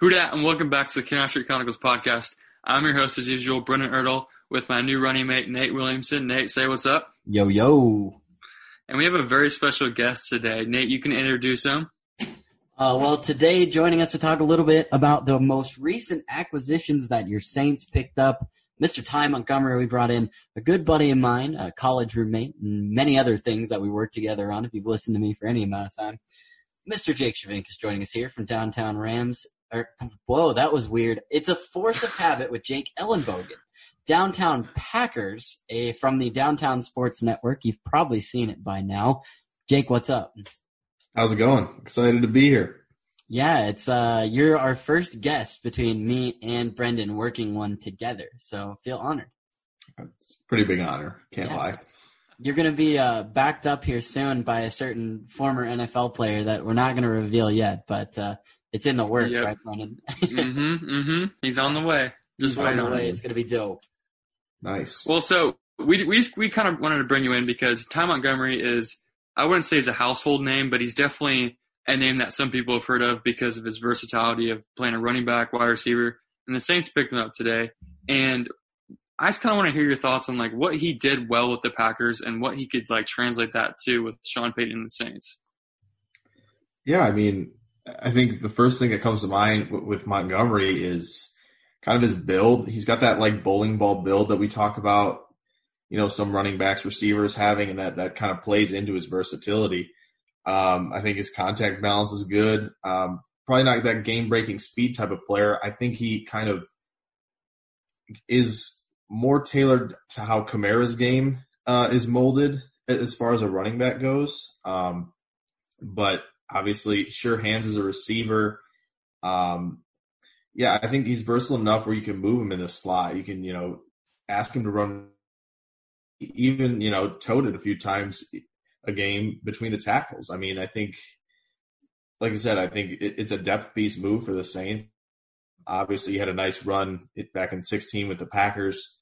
Who dat, and welcome back to the Canal Street Chronicles podcast. I'm your host, as usual, Brendan Ertle, with my new running mate, Nate Williamson. Nate, say what's up. Yo, yo. And we have a very special guest today. Nate, you can introduce him. Uh, well, today joining us to talk a little bit about the most recent acquisitions that your Saints picked up. Mr. Ty Montgomery, we brought in a good buddy of mine, a college roommate, and many other things that we worked together on if you've listened to me for any amount of time. Mr. Jake Shavink is joining us here from Downtown Rams. Or, whoa, that was weird. It's a force of habit with Jake Ellenbogen. Downtown Packers, a, from the Downtown Sports Network. You've probably seen it by now. Jake, what's up? How's it going? Excited to be here. Yeah, it's uh you're our first guest between me and Brendan working one together. So feel honored. It's a pretty big honor. Can't Yeah. lie. You're gonna be uh backed up here soon by a certain former NFL player that we're not gonna reveal yet, but uh it's in the works, Yep. right, Brendan? mm-hmm, mm-hmm. He's on the way. Just By waiting the way, it. it's gonna be dope. Nice. Well, so we we we kind of wanted to bring you in because Ty Montgomery is I wouldn't say he's a household name, but he's definitely a name that some people have heard of because of his versatility of playing a running back, wide receiver, and the Saints picked him up today. And I just kind of want to hear your thoughts on like what he did well with the Packers and what he could like translate that to with Sean Payton and the Saints. yeah, I mean, I think the first thing that comes to mind with Montgomery is kind of his build. He's got that like bowling ball build that we talk about, you know, some running backs, receivers having, and that, that kind of plays into his versatility. Um, I think his contact balance is good. Um, probably not that game breaking speed type of player. I think he kind of is more tailored to how Kamara's game uh, is molded as far as a running back goes. Um, but obviously, sure hands as a receiver. Um, yeah, I think he's versatile enough where you can move him in the slot. You can, you know, ask him to run, even you know, tote it a few times a game between the tackles. I mean, I think, like I said, I think it, it's a depth piece move for the Saints. Obviously, he had a nice run back in 16 with the Packers,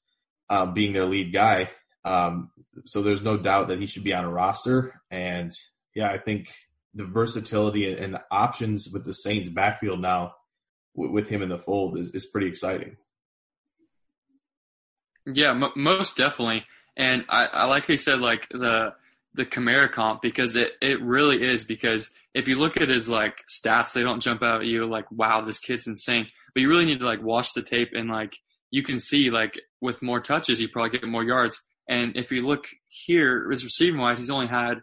uh, being their lead guy. Um, so there's no doubt that he should be on a roster. And yeah, I think the versatility and the options with the Saints backfield now with him in the fold is, is pretty exciting. Yeah, m- most definitely. And I, I like you said like the the Kamara comp because it it really is because if you look at his like stats, they don't jump out at you like wow this kid's insane. But you really need to like watch the tape and like you can see like with more touches you probably get more yards. And if you look here, his receiving wise, he's only had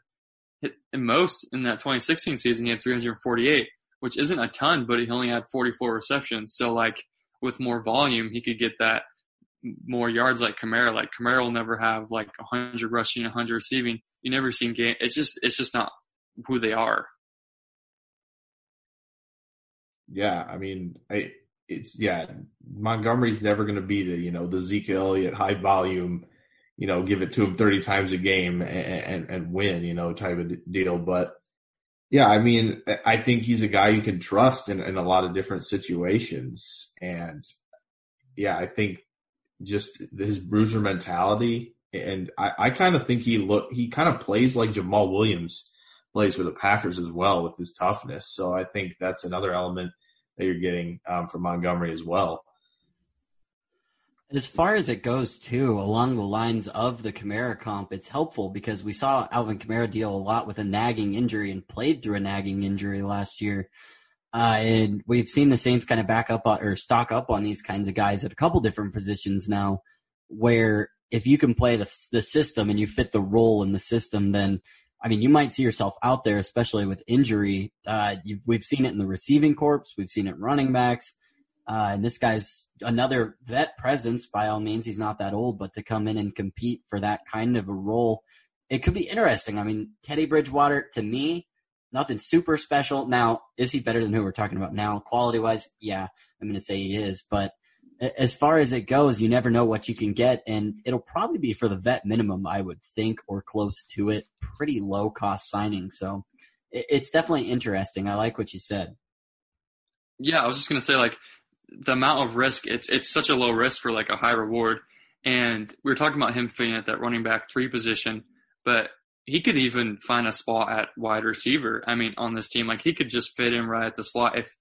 hit most in that 2016 season he had 348, which isn't a ton, but he only had 44 receptions. So like with more volume, he could get that more yards like Kamara. Like Kamara will never have like 100 rushing, 100 receiving. You never seen game. It's just it's just not who they are. Yeah, I mean, I, it's yeah, Montgomery's never going to be the you know the Zeke Elliott high volume, you know, give it to him thirty times a game and, and and win, you know, type of deal. But yeah, I mean, I think he's a guy you can trust in, in a lot of different situations, and yeah, I think just his bruiser mentality, and I, I kind of think he look he kind of plays like Jamaal Williams plays for the Packers as well with his toughness. So I think that's another element that you're getting um, from Montgomery as well. As far as it goes, too, along the lines of the Kamara comp, it's helpful because we saw Alvin Kamara deal a lot with a nagging injury and played through a nagging injury last year. Uh, and we've seen the Saints kind of back up on, or stock up on these kinds of guys at a couple different positions now, where if you can play the, the system and you fit the role in the system, then I mean, you might see yourself out there, especially with injury. Uh, you, we've seen it in the receiving corps. We've seen it running backs. Uh, and this guy's another vet presence by all means. He's not that old, but to come in and compete for that kind of a role, it could be interesting. I mean, Teddy Bridgewater, to me, nothing super special. Now, is he better than who we're talking about now? Quality wise, yeah, I'm going to say he is. But as far as it goes, you never know what you can get. And it'll probably be for the vet minimum, I would think, or close to it. Pretty low cost signing. So it's definitely interesting. I like what you said. Yeah, I was just gonna say like the amount of risk. It's it's such a low risk for like a high reward. And we were talking about him fitting at that running back three position, but he could even find a spot at wide receiver. I mean, on this team, like he could just fit in right at the slot. If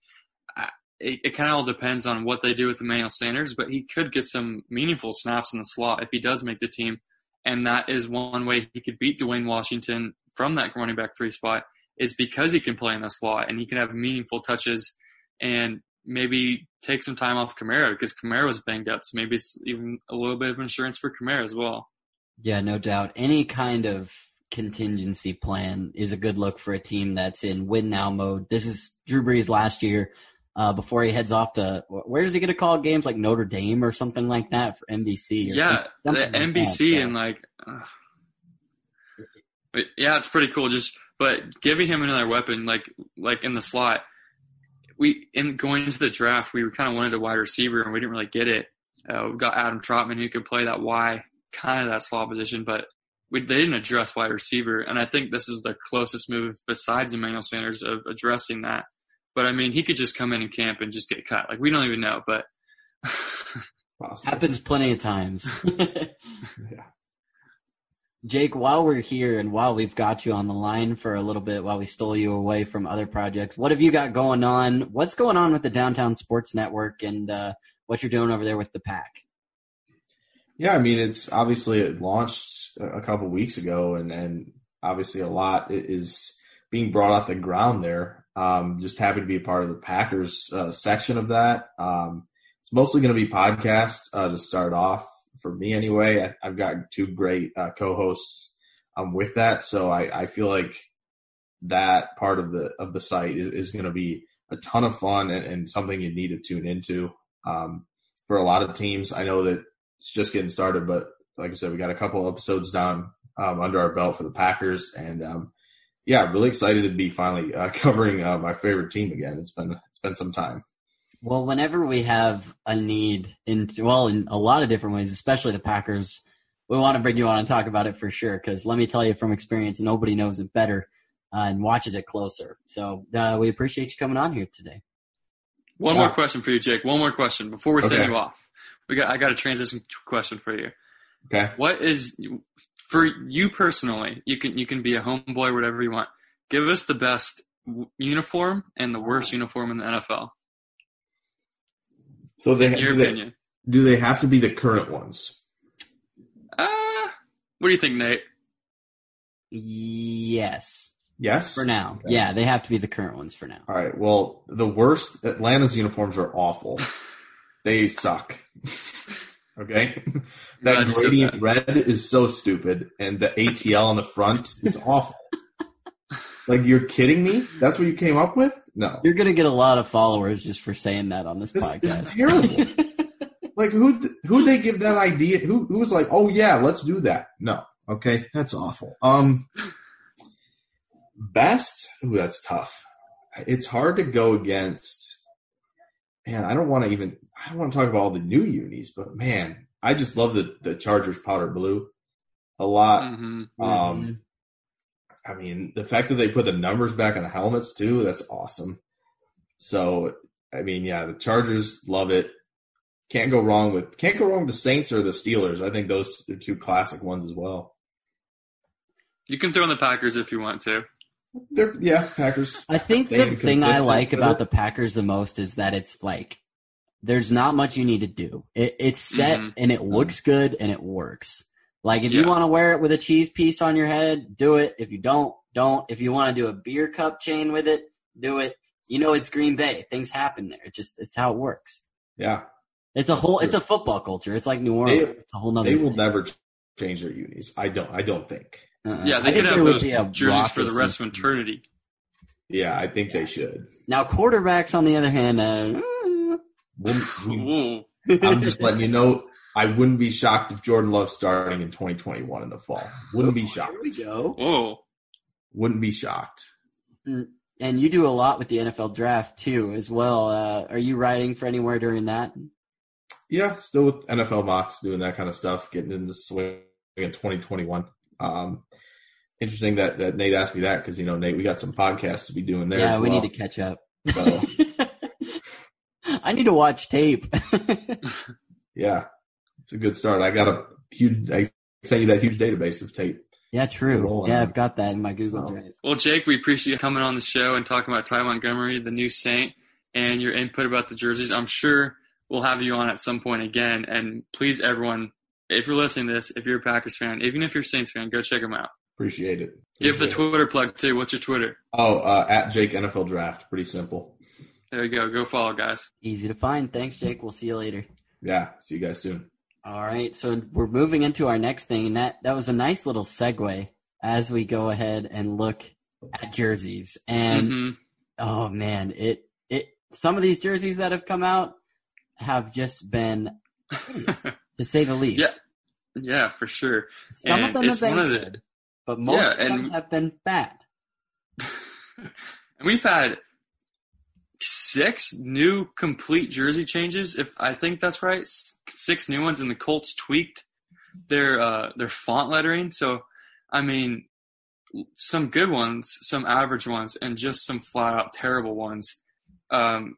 it, it kind of all depends on what they do with Emmanuel Sanders, but he could get some meaningful snaps in the slot if he does make the team. And that is one way he could beat Dwayne Washington from that running back three spot is because he can play in the slot and he can have meaningful touches and maybe take some time off Kamara because Kamara was banged up. So maybe it's even a little bit of insurance for Kamara as well. Yeah, no doubt. Any kind of contingency plan is a good look for a team that's in win now mode. This is Drew Brees last year. Uh, before he heads off to where is he going to call games like Notre Dame or something like that for NBC? yeah, some, the like NBC and like, uh, yeah, it's pretty cool. Just but giving him another weapon, like like in the slot, we in going into the draft, we kind of wanted a wide receiver and we didn't really get it. Uh, we got Adam Trautman who could play that Y, kind of that slot position, but we, they didn't address wide receiver. And I think this is the closest move besides Emmanuel Sanders of addressing that. But I mean, he could just come in and camp and just get cut. Like we don't even know, but happens plenty of times. Yeah. Jake, while we're here and while we've got you on the line for a little bit, while we stole you away from other projects, what have you got going on? What's going on with the Downtown Sports Network and uh, what you're doing over there with the pack? Yeah, I mean, it's obviously it launched a couple weeks ago, and and obviously a lot is being brought off the ground there. Um, just happy to be a part of the Packers uh, section of that. Um, it's mostly going to be podcasts uh, to start off for me anyway. I, I've got two great uh, co-hosts um, with that, so I, I feel like that part of the of the site is, is going to be a ton of fun and, and something you need to tune into. Um, for a lot of teams, I know that it's just getting started, but like I said, we got a couple episodes down um, under our belt for the Packers, and um, yeah, really excited to be finally uh, covering uh, my favorite team again. It's been it's been some time. Well, whenever we have a need in well, in a lot of different ways, especially the Packers, we want to bring you on and talk about it for sure. Because let me tell you from experience, nobody knows it better uh, and watches it closer. So uh, we appreciate you coming on here today. one Yeah. more question for you, Jake. One more question before we send you off. We got I got a transition question for you. Okay, What is for you personally? You can you can be a homeboy, whatever you want. Give us the best uniform and the worst uniform in the NFL. So they In your do, they do they have to be the current ones? Uh, what do you think, Nate? Yes, Yes, for now. Okay. Yeah, they have to be the current ones for now. All right. Well, the worst Atlanta's uniforms are awful. they suck. okay, that Glad gradient that. red is so stupid, and the ATL on the front is awful. like you're kidding me? That's what you came up with? No, You're gonna get a lot of followers just for saying that on this, this podcast. is terrible. like who who they give that idea? Who who was like, oh yeah, let's do that? No, okay, that's awful. Um, best. Ooh, that's tough. It's hard to go against. Man, I don't want to even. I don't want to talk about all the new unis, but man, I just love the the Chargers powder blue a lot. hmm Um, I mean, the fact that they put the numbers back on the helmets too, that's awesome. So, I mean, yeah, the Chargers love it. Can't go wrong with can't go wrong with the Saints or the Steelers. I think those are two classic ones as well. You can throw in the Packers if you want to. They're yeah, Packers. I think the thing I like with about it. the Packers the most is that it's like there's not much you need to do. It, it's set Mhm. and it looks good and it works. Like if you want to wear it with a cheese piece on your head, do it. If you don't, don't. If you want to do a beer cup chain with it, do it. You know it's Green Bay. Things happen there. It just it's how it works. Yeah, It's a whole it's a football culture. It's like New Orleans. it's a whole nother they will thing. never change their unis. I don't. I don't think. Uh-uh. Yeah, they think could have those jerseys for the rest of eternity. Yeah, I think they should. Now quarterbacks on the other hand, uh, We'll- we- Ooh. I'm just letting you know. I wouldn't be shocked if Jordan Love starting in 2021 in the fall. Wouldn't be shocked. Here we go. Whoa. Wouldn't be shocked. And you do a lot with the NFL draft too, as well. Uh, are you writing for anywhere during that? Yeah, still with NFL mocks, doing that kind of stuff, getting into swing in 2021. Um, interesting that, that Nate asked me that because, you know, Nate, we got some podcasts to be doing there. yeah, as we well. need to catch up. So, I need to watch tape. yeah, it's a good start. I got a huge, I sent you that huge database of tape. yeah, true. Yeah, on. I've got that in my Google So- Drive. Well, Jake, we appreciate you coming on the show and talking about Ty Montgomery, the new Saint. and your input about the jerseys. I'm sure we'll have you on at some point again. And please, everyone, if you're listening to this, if you're a Packers fan, even if you're a Saints fan, go check them out. Appreciate it. Give the Appreciate it. Twitter plug too. What's your Twitter? Oh, uh, at Jake NFL Draft. Pretty simple. There you go. Go follow, guys. Easy to find. Thanks, Jake. We'll see you later. Yeah. See you guys soon. All right, so we're moving into our next thing, and that that was a nice little segue as we go ahead and look at jerseys. And hmm oh man, it it some of these jerseys that have come out have just been to say the least. Yeah. Yeah, for sure. Some and of them have been one the- good, but most Yeah, of them have been bad. and we've had six new complete jersey changes. If I think that's right, six new ones, and the Colts tweaked their uh, their font lettering. So, I mean, some good ones, some average ones, and just some flat out terrible ones. Um,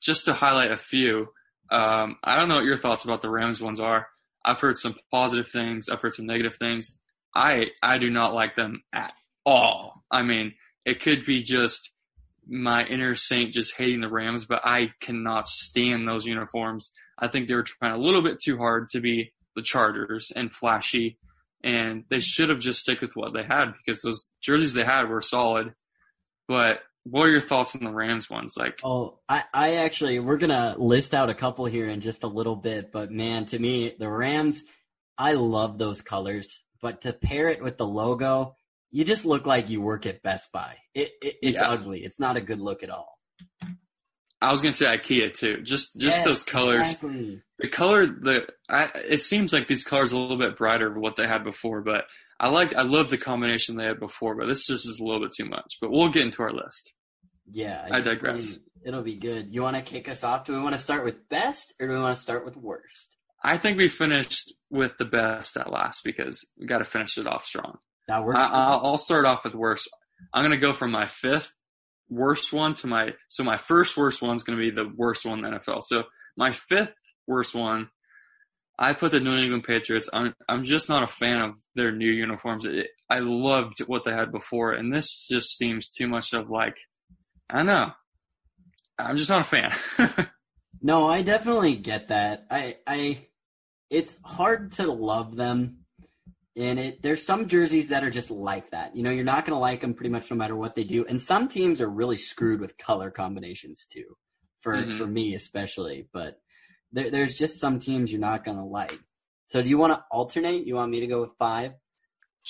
just to highlight a few, um, I don't know what your thoughts about the Rams ones are. I've heard some positive things. I've heard some negative things. I I do not like them at all. I mean, it could be just my inner saint just hating the Rams, but I cannot stand those uniforms. I think they were trying a little bit too hard to be the Chargers and flashy, and they should have just stick with what they had because those jerseys they had were solid. But what are your thoughts on the Rams ones? Like, Oh, I, I actually, we're gonna list out a couple here in just a little bit, but man, to me, the Rams, I love those colors, but to pair it with the logo, you just look like you work at Best Buy. It, it it's Yeah. ugly. It's not a good look at all. I was gonna say IKEA too. Just just Yes, those colors. Exactly. the color the I, it seems like these colors are a little bit brighter than what they had before but i like i love the combination they had before but this just is a little bit too much but we'll get into our list Yeah. I digress. It'll be good. You want to kick us off? Do we want to start with best or do we want to start with worst? i think we finished with the best at last because we got to finish it off strong That works. I, I'll, I'll start off with worst i'm going to go from my fifth worst one to my so my first worst one is going to be the worst one in the nfl so my fifth worst one I put the New England Patriots. I'm I'm just not a fan of their new uniforms. It, I loved what they had before, and this just seems too much of like I don't know. I'm just not a fan. No, I definitely get that. I, I, it's hard to love them, and it there's some jerseys that are just like that. You know, you're not going to like them pretty much no matter what they do. And some teams are really screwed with color combinations too, for Mhm. for me especially. But there, there's just some teams you're not going to like. So do you want to alternate? You want me to go with five?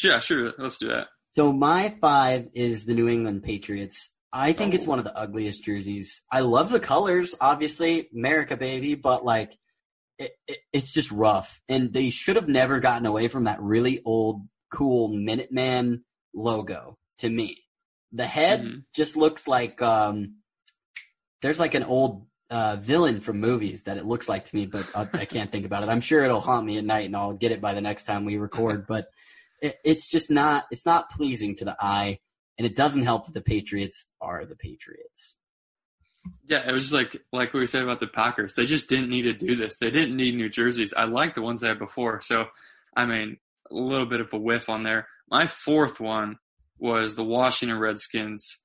yeah, sure. Let's do that. So my five is the New England Patriots. I think it's one of the ugliest jerseys. I love the colors, obviously, America baby, but like it, it, it's just rough. And they should have never gotten away from that really old, cool Minuteman logo to me. The head Mhm. just looks like um there's like an old uh, villain from movies that it looks like to me, but I, I can't think about it. I'm sure it'll haunt me at night, and I'll get it by the next time we record. But it, it's just not it's not pleasing to the eye, and it doesn't help that the Patriots are the Patriots. Yeah, it was just like like we said about the Packers. They just didn't need to do this. They didn't need new jerseys. I like the ones they had before. So, I mean, a little bit of a whiff on there. My fourth one was the Washington Redskins.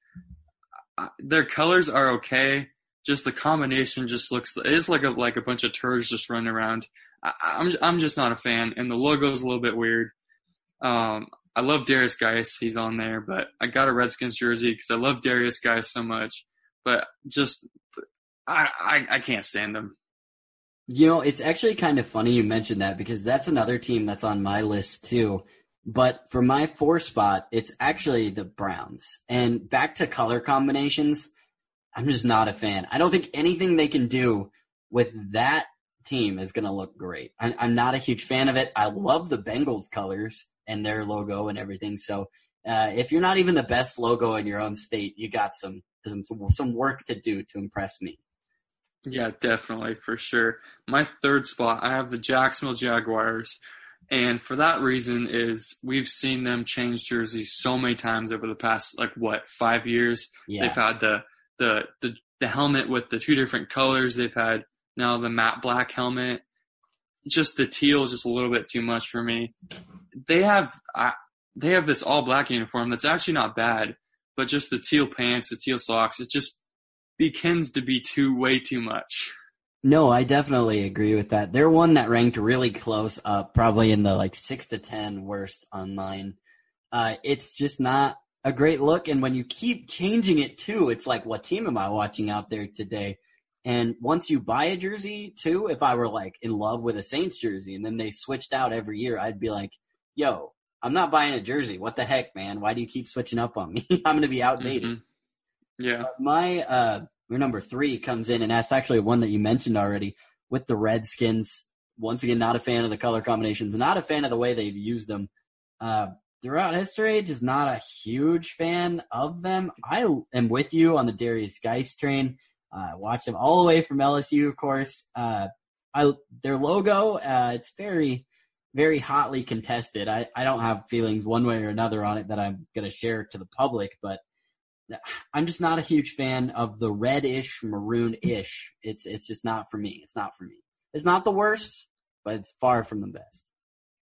Their colors are okay. Just the combination just looks. It is like a like a bunch of turds just running around. I, I'm I'm just not a fan, and the logo is a little bit weird. Um, I love Derrius Guice. He's on there, but I got a Redskins jersey because I love Derrius Guice so much. But just, I, I, I can't stand them. You know, it's actually kind of funny you mentioned that because that's another team that's on my list too. But for my four spot, it's actually the Browns. And back to color combinations, I'm just not a fan. I don't think anything they can do with that team is going to look great. I'm not a huge fan of it. I love the Bengals colors and their logo and everything. So uh, if you're not even the best logo in your own state, you got some some some work to do to impress me. Yeah, definitely, for sure. My third spot, I have the Jacksonville Jaguars. And for that reason is we've seen them change jerseys so many times over the past, like what, five years? Yeah. They've had the, the, the, the helmet with the two different colors. They've had now the matte black helmet. Just the teal is just a little bit too much for me. They have, I, they have this all black uniform that's actually not bad, but just the teal pants, the teal socks, it just, begins to be too way too much. No, I definitely agree with that. They're one that ranked really close up, probably in the like six to ten worst on mine. Uh, it's just not a great look, and when you keep changing it too, it's like, what team am I watching out there today? And once you buy a jersey too, if I were like in love with a Saints jersey and then they switched out every year, I'd be like, yo, I'm not buying a jersey. What the heck, man? Why do you keep switching up on me? I'm going to be outdated. Mm-hmm. Yeah. But my, uh, your number three comes in, and that's actually one that you mentioned already with the Redskins. Once again, not a fan of the color combinations, not a fan of the way they've used them. Uh, throughout history, just not a huge fan of them. I am with you on the Derrius Guice train. Uh, watch them all the way from LSU, of course. Uh, I, their logo, uh, it's very, very hotly contested. I, I don't have feelings one way or another on it that I'm going to share to the public, but I'm just not a huge fan of the reddish, maroon-ish. It's, it's just not for me. It's not for me. It's not the worst, but it's far from the best.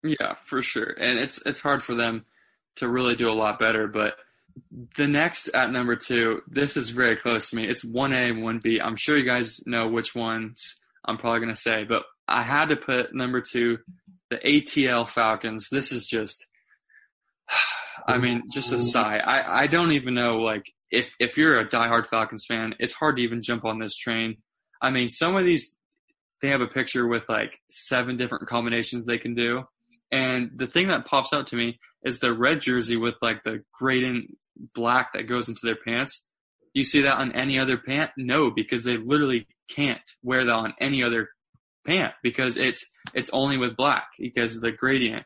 Yeah, for sure. And it's, it's hard for them to really do a lot better, but – the next at number two, this is very close to me. It's 1A and 1B. I'm sure you guys know which ones I'm probably going to say, but I had to put number two, the ATL Falcons. This is just, I mean, just a sigh. I, I don't even know, like, if, if you're a diehard Falcons fan, it's hard to even jump on this train. I mean, some of these, they have a picture with like seven different combinations they can do. And the thing that pops out to me is the red jersey with like the gradient black that goes into their pants. Do you see that on any other pant? No, because they literally can't wear that on any other pant because it's it's only with black because of the gradient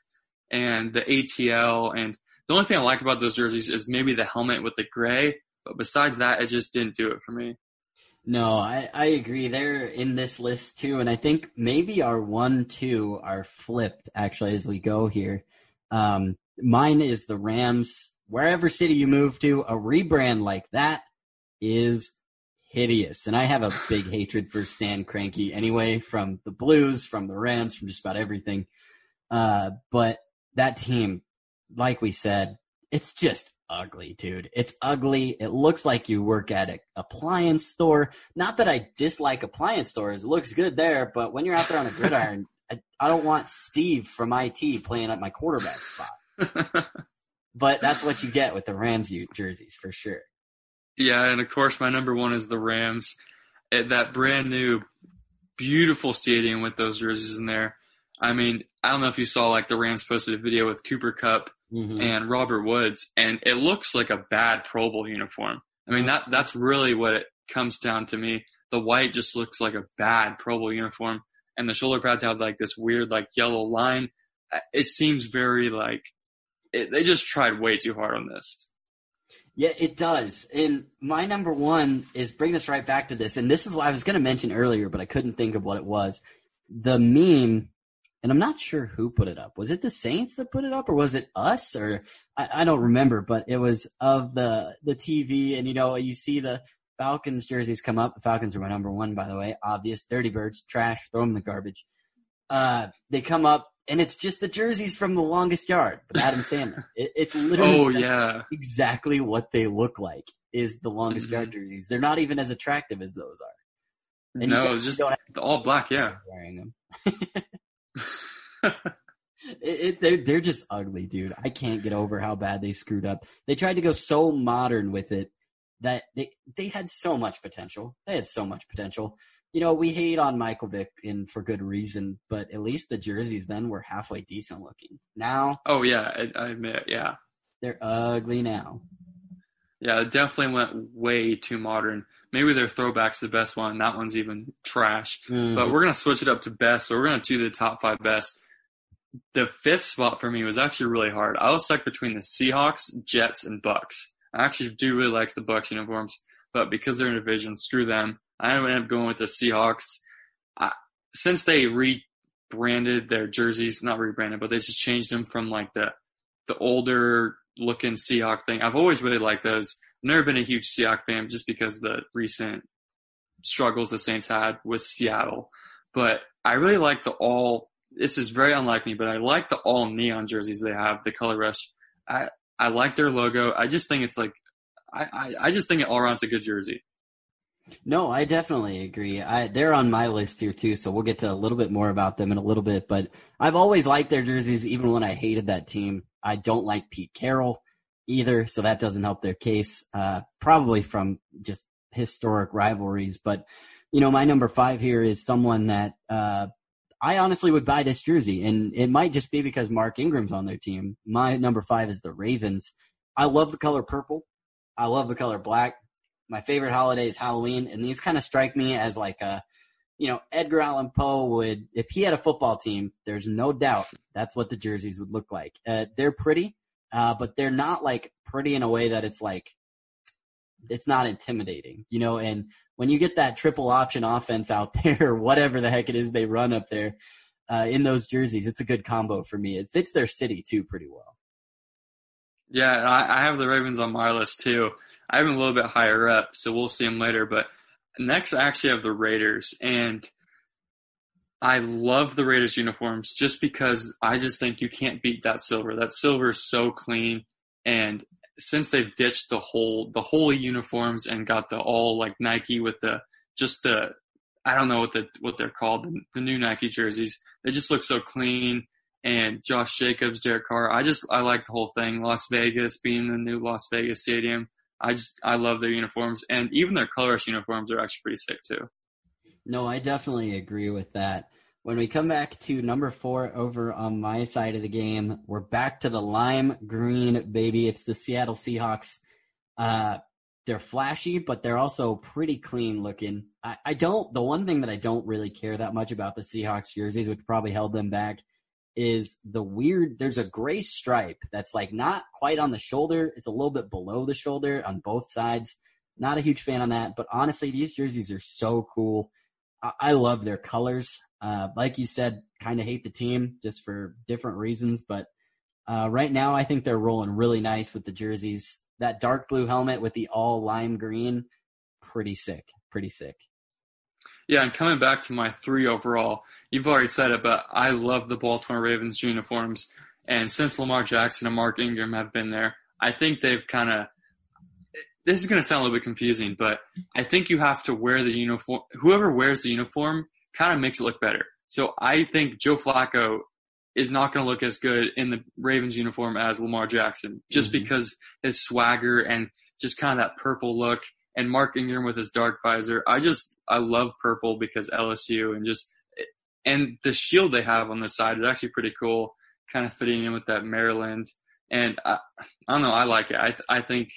and the ATL and the only thing I like about those jerseys is maybe the helmet with the gray, but besides that, it just didn't do it for me. No, I, I agree. They're in this list too, and I think maybe our one, two are flipped actually as we go here. Um, mine is the Rams wherever city you move to, a rebrand like that is hideous. And I have a big hatred for Stan Kroenke anyway, from the Blues, from the Rams, from just about everything. Uh, but that team, like we said, it's just ugly, dude. It's ugly. It looks like you work at an appliance store. Not that I dislike appliance stores. It looks good there, but when you're out there on a gridiron, I, I don't want Steve from IT playing at my quarterback spot. but that's what you get with the Rams jerseys for sure. Yeah, and of course, my number one is the Rams. That brand new, beautiful stadium with those jerseys in there. I mean, I don't know if you saw like the Rams posted a video with Cooper Kupp mm-hmm. and Robert Woods, and it looks like a bad Pro Bowl uniform. I mean, that that's really what it comes down to me. The white just looks like a bad Pro Bowl uniform, and the shoulder pads have like this weird like yellow line. It seems very like it, they just tried way too hard on this. Yeah, it does. And my number one is bringing us right back to this. And this is what I was going to mention earlier, but I couldn't think of what it was. The meme, and I'm not sure who put it up. Was it the Saints that put it up or was it us? Or I, I don't remember, but it was of the, the TV and you know, you see the Falcons jerseys come up. The Falcons are my number one, by the way. Obvious. Dirty birds, trash, throw them in the garbage. Uh, they come up and it's just the jerseys from the longest yard with Adam Sandler. It, it's literally oh yeah exactly what they look like is the longest mm-hmm. yard jerseys. They're not even as attractive as those are. And no, it's just all black. Yeah, wearing them. it, it, they're they're just ugly, dude. I can't get over how bad they screwed up. They tried to go so modern with it that they they had so much potential. They had so much potential you know, we hate on Michael Vick and for good reason, but at least the jerseys then were halfway decent looking. Now, oh yeah, I, I admit, yeah, they're ugly now. Yeah, it definitely went way too modern. Maybe their throwback's the best one. That one's even trash. Mm-hmm. But we're gonna switch it up to best. So we're gonna do the top five best. The fifth spot for me was actually really hard. I was stuck between the Seahawks, Jets, and Bucks. I actually do really like the Bucks uniforms, but because they're in a division, screw them. I ended up going with the Seahawks. I, since they rebranded their jerseys, not rebranded, but they just changed them from like the the older looking Seahawk thing. I've always really liked those. I've never been a huge Seahawk fan just because the recent struggles the Saints had with Seattle. But I really like the all. This is very unlike me, but I like the all neon jerseys they have. The color rush. I I like their logo. I just think it's like I I, I just think it all around's a good jersey. No, I definitely agree. I, they're on my list here too, so we'll get to a little bit more about them in a little bit. But I've always liked their jerseys, even when I hated that team. I don't like Pete Carroll either, so that doesn't help their case. Uh, probably from just historic rivalries. But you know, my number five here is someone that uh, I honestly would buy this jersey, and it might just be because Mark Ingram's on their team. My number five is the Ravens. I love the color purple. I love the color black my favorite holiday is Halloween, and these kind of strike me as like a, you know, Edgar Allan Poe would, if he had a football team, there's no doubt that's what the jerseys would look like. Uh, they're pretty, uh, but they're not like pretty in a way that it's like, it's not intimidating, you know, and when you get that triple option offense out there, whatever the heck it is they run up there, uh, in those jerseys, it's a good combo for me. It fits their city too pretty well. Yeah, I, I have the Ravens on my list too. I have them a little bit higher up, so we'll see them later. But next, I actually have the Raiders, and I love the Raiders uniforms just because I just think you can't beat that silver. That silver is so clean, and since they've ditched the whole the holy uniforms and got the all like Nike with the just the I don't know what the what they're called the, the new Nike jerseys. They just look so clean. And Josh Jacobs, Derek Carr, I just I like the whole thing. Las Vegas being the new Las Vegas Stadium. I just I love their uniforms, and even their colorless uniforms are actually pretty sick too. No, I definitely agree with that. When we come back to number four over on my side of the game, we're back to the lime green baby. It's the Seattle Seahawks. Uh, they're flashy, but they're also pretty clean looking. I, I don't. The one thing that I don't really care that much about the Seahawks jerseys, which probably held them back, is the weird there's a gray stripe that's like not quite on the shoulder. It's a little bit below the shoulder on both sides. Not a huge fan on that but honestly these jerseys are so cool. I, I love their colors. Uh, like you said kind of hate the team just for different reasons but uh, right now i think they're rolling really nice with the jerseys. That dark blue helmet with the all lime green pretty sick pretty sick yeah, and coming back to my three overall, you've already said it, but I love the Baltimore Ravens uniforms. And since Lamar Jackson and Mark Ingram have been there, I think they've kind of. This is going to sound a little bit confusing, but I think you have to wear the uniform. Whoever wears the uniform kind of makes it look better. So I think Joe Flacco is not going to look as good in the Ravens uniform as Lamar Jackson, just mm-hmm. because his swagger and just kind of that purple look and Mark Ingram with his dark visor. I just I love purple because LSU and just and the shield they have on the side is actually pretty cool, kind of fitting in with that Maryland. And I, I don't know, I like it. I I think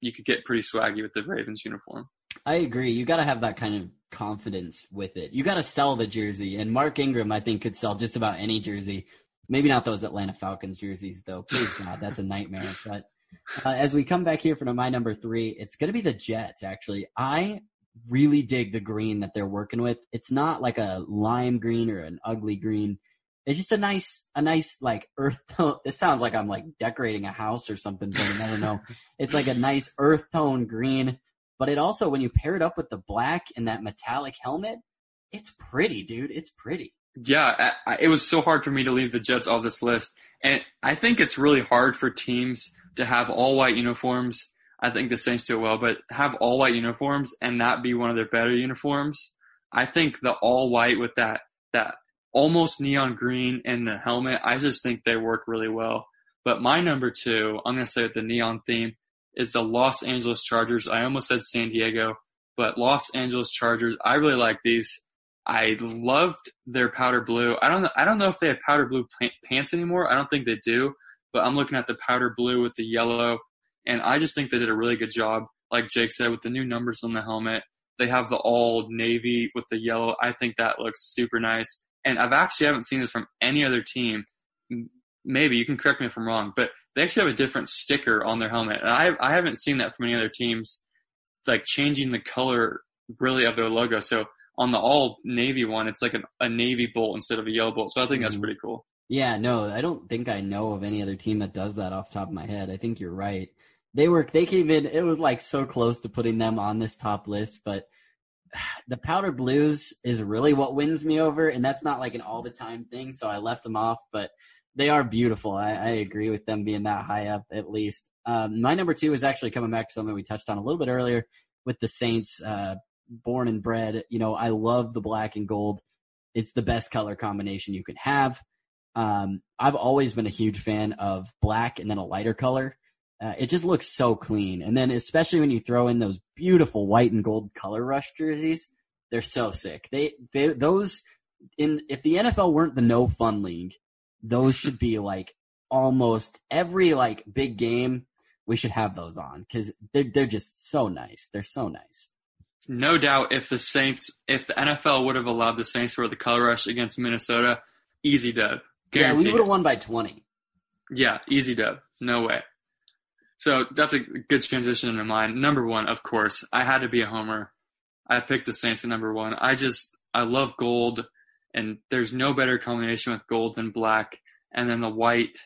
you could get pretty swaggy with the Ravens uniform. I agree. You got to have that kind of confidence with it. You got to sell the jersey, and Mark Ingram, I think, could sell just about any jersey. Maybe not those Atlanta Falcons jerseys, though. Please God, that's a nightmare. But uh, as we come back here for my number three, it's going to be the Jets, actually. I really dig the green that they're working with. It's not like a lime green or an ugly green. It's just a nice, a nice like earth tone. It sounds like I'm like decorating a house or something, but I don't know. it's like a nice earth tone green, but it also, when you pair it up with the black and that metallic helmet, it's pretty, dude. It's pretty. Yeah, I, it was so hard for me to leave the Jets off this list. And I think it's really hard for teams to have all white uniforms. I think the Saints do it well, but have all white uniforms and not be one of their better uniforms. I think the all white with that that almost neon green and the helmet, I just think they work really well. But my number two, I'm gonna say with the neon theme, is the Los Angeles Chargers. I almost said San Diego, but Los Angeles Chargers. I really like these. I loved their powder blue. I don't know. I don't know if they have powder blue pants anymore. I don't think they do but I'm looking at the powder blue with the yellow, and I just think they did a really good job. Like Jake said, with the new numbers on the helmet, they have the all navy with the yellow. I think that looks super nice. And I've actually haven't seen this from any other team. Maybe you can correct me if I'm wrong, but they actually have a different sticker on their helmet, and I I haven't seen that from any other teams, like changing the color really of their logo. So on the all navy one, it's like an, a navy bolt instead of a yellow bolt. So I think mm-hmm. that's pretty cool. Yeah, no, I don't think I know of any other team that does that off top of my head. I think you're right. They were they came in it was like so close to putting them on this top list, but the powder blues is really what wins me over and that's not like an all the time thing, so I left them off, but they are beautiful. I, I agree with them being that high up at least. Um, my number two is actually coming back to something we touched on a little bit earlier with the Saints, uh, born and bred. You know, I love the black and gold. It's the best color combination you can have. Um, I've always been a huge fan of black and then a lighter color. Uh, it just looks so clean. And then especially when you throw in those beautiful white and gold color rush jerseys, they're so sick. They, they, those in, if the NFL weren't the no fun league, those should be like almost every like big game. We should have those on because they're, they're just so nice. They're so nice. No doubt if the Saints, if the NFL would have allowed the Saints to wear the color rush against Minnesota, easy dub. Guaranteed. Yeah, we would have won by 20. Yeah, easy dub. No way. So that's a good transition into mine. Number one, of course, I had to be a homer. I picked the Saints at number one. I just, I love gold, and there's no better combination with gold than black. And then the white,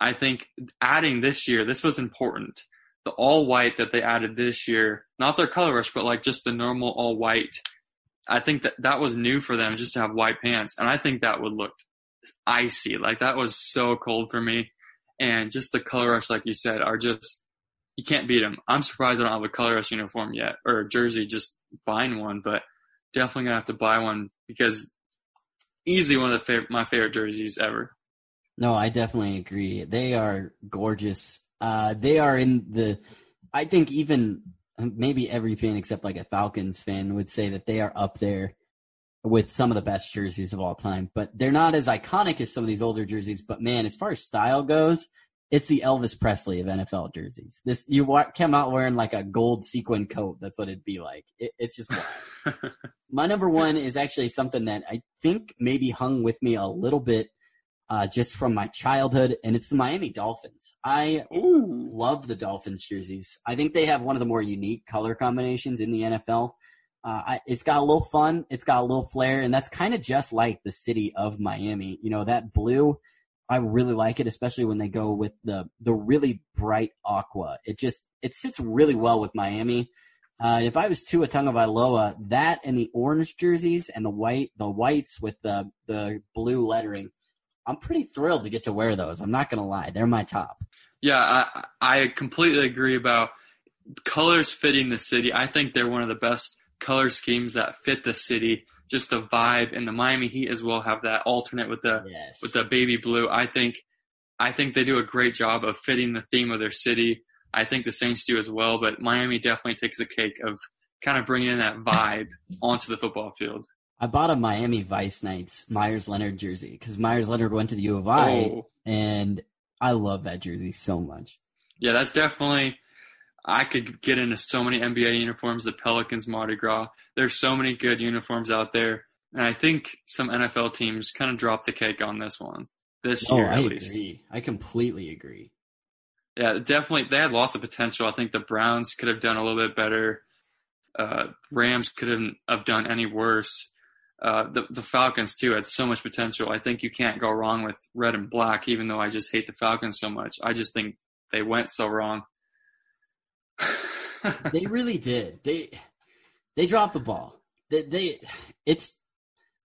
I think adding this year, this was important. The all white that they added this year, not their color rush, but like just the normal all white. I think that that was new for them just to have white pants. And I think that would look icy. Like that was so cold for me and just the color rush, like you said, are just you can't beat them. I'm surprised I don't have a color rush uniform yet or a jersey. Just buying one, but definitely gonna have to buy one because easily one of the my favorite jerseys ever. No, I definitely agree. They are gorgeous. Uh, they are in the. I think even maybe every fan except like a Falcons fan would say that they are up there with some of the best jerseys of all time, but they're not as iconic as some of these older jerseys. But man, as far as style goes, it's the Elvis Presley of NFL jerseys. This you come out wearing like a gold sequin coat. That's what it'd be like. It, it's just my number one is actually something that I think maybe hung with me a little bit, uh, just from my childhood, and it's the Miami Dolphins. I Ooh. love the Dolphins jerseys. I think they have one of the more unique color combinations in the NFL. Uh, it's got a little fun. It's got a little flair, and that's kind of just like the city of Miami. You know, that blue, I really like it, especially when they go with the the really bright aqua. It just it sits really well with Miami. Uh, if I was Tua Tagovailoa, that and the orange jerseys and the white the whites with the the blue lettering, I'm pretty thrilled to get to wear those. I'm not gonna lie, they're my top. Yeah, I I completely agree about colors fitting the city. I think they're one of the best color schemes that fit the city, just the vibe. And the Miami Heat as well have that alternate with the yes. with the baby blue. I think I think they do a great job of fitting the theme of their city. I think the Saints do as well, but Miami definitely takes the cake of kind of bringing in that vibe onto the football field. I bought a Miami Vice Knights Myers Leonard jersey because Myers Leonard went to the U of I, oh. and I love that jersey so much. Yeah, that's definitely I could get into so many NBA uniforms, the Pelicans Mardi Gras. There's so many good uniforms out there. And I think some NFL teams kind of dropped the cake on this one this oh, year at I least. Agree. I completely agree. Yeah, definitely. They had lots of potential. I think the Browns could have done a little bit better. Uh, Rams couldn't have done any worse. Uh, the, the Falcons too had so much potential. I think you can't go wrong with red and black, even though I just hate the Falcons so much. I just think they went so wrong. They really did. They they dropped the ball. They, they it's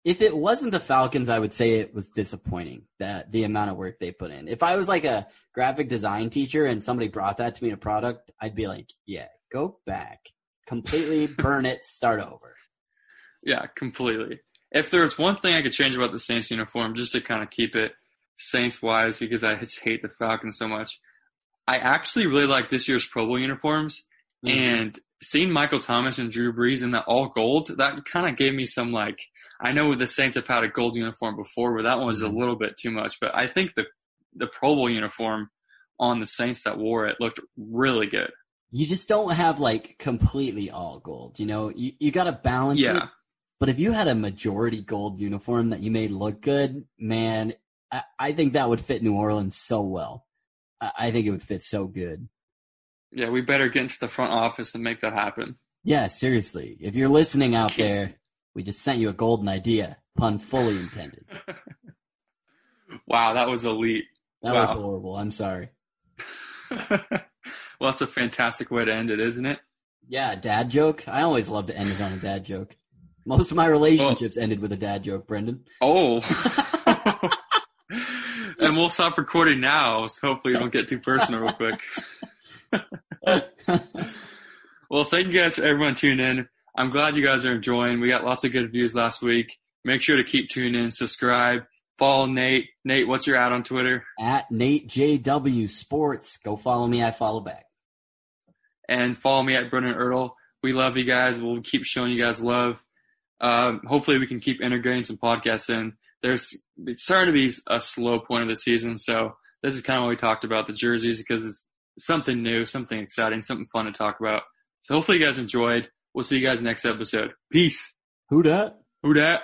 if it wasn't the Falcons, I would say it was disappointing that the amount of work they put in. If I was like a graphic design teacher and somebody brought that to me in a product, I'd be like, yeah, go back, completely burn it, start over. Yeah, completely. If there was one thing I could change about the Saints uniform, just to kind of keep it Saints wise, because I just hate the Falcons so much, I actually really like this year's Pro Bowl uniforms, mm-hmm. and seeing Michael Thomas and Drew Brees in that all gold, that kind of gave me some like. I know the Saints have had a gold uniform before, but that one was a mm-hmm. little bit too much. But I think the the Pro Bowl uniform on the Saints that wore it looked really good. You just don't have like completely all gold. You know, you you got to balance yeah. it. But if you had a majority gold uniform that you made look good, man, I, I think that would fit New Orleans so well. I think it would fit so good. Yeah, we better get into the front office and make that happen. Yeah, seriously. If you're listening out there, we just sent you a golden idea. Pun fully intended. wow, that was elite. That wow. was horrible. I'm sorry. well, that's a fantastic way to end it, isn't it? Yeah, dad joke. I always love to end it on a dad joke. Most of my relationships oh. ended with a dad joke, Brendan. Oh. and we'll stop recording now. So hopefully, you don't get too personal real quick. Well, thank you guys for everyone tuning in. I'm glad you guys are enjoying. We got lots of good views last week. Make sure to keep tuning in, subscribe, follow Nate. Nate, what's your ad on Twitter? At Nate JW Sports. Go follow me. I follow back. And follow me at Brennan Ertl. We love you guys. We'll keep showing you guys love. Um, hopefully we can keep integrating some podcasts in. There's it's starting to be a slow point of the season, so this is kind of what we talked about the jerseys because it's something new, something exciting, something fun to talk about. So hopefully you guys enjoyed. We'll see you guys next episode. Peace. Who dat? Who dat?